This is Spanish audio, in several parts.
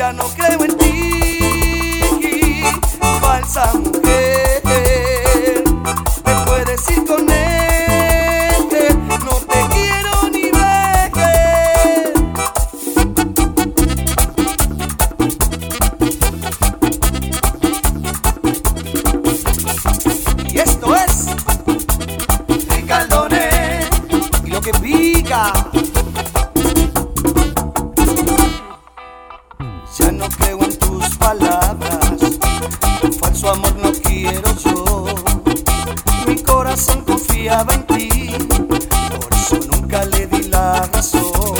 Ya no creo en ti, falsa mujer. Te puedes ir con él, no te quiero ni ver. Y esto es Ricardone y lo que pica. Palabras, falso amor no quiero yo. Mi corazón confiaba en ti, por eso nunca le di la razón.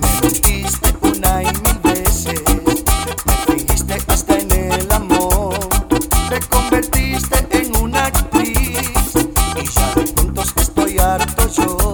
Me mentiste una y mil veces, me fingiste hasta en el amor. Te convertiste en una actriz y ya de puntos estoy harto yo.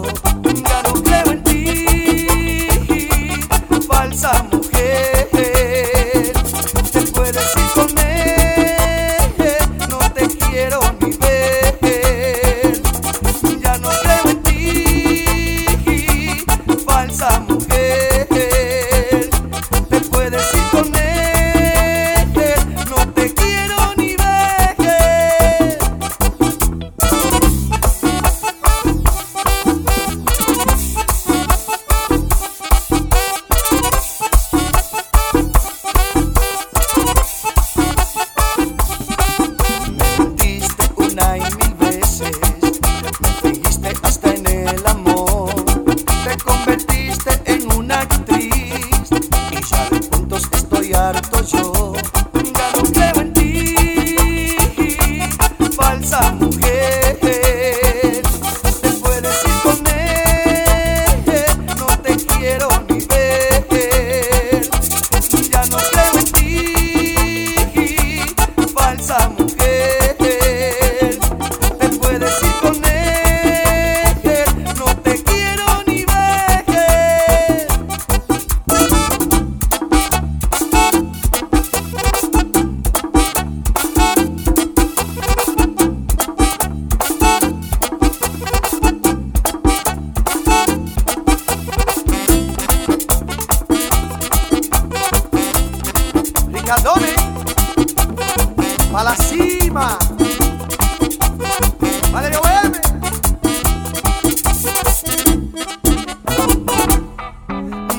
Ricardone, pa' la cima. Valerio BM.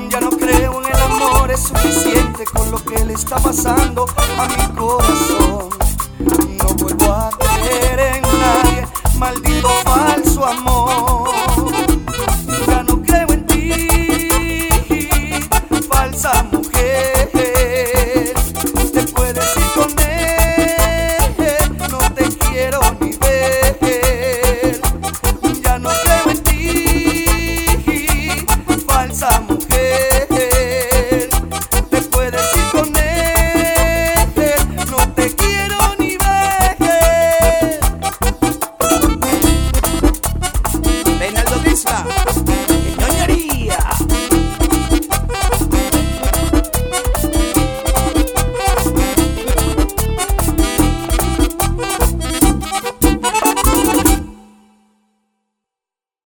Ya no creo en el amor, es suficiente con lo que le está pasando a mi corazón.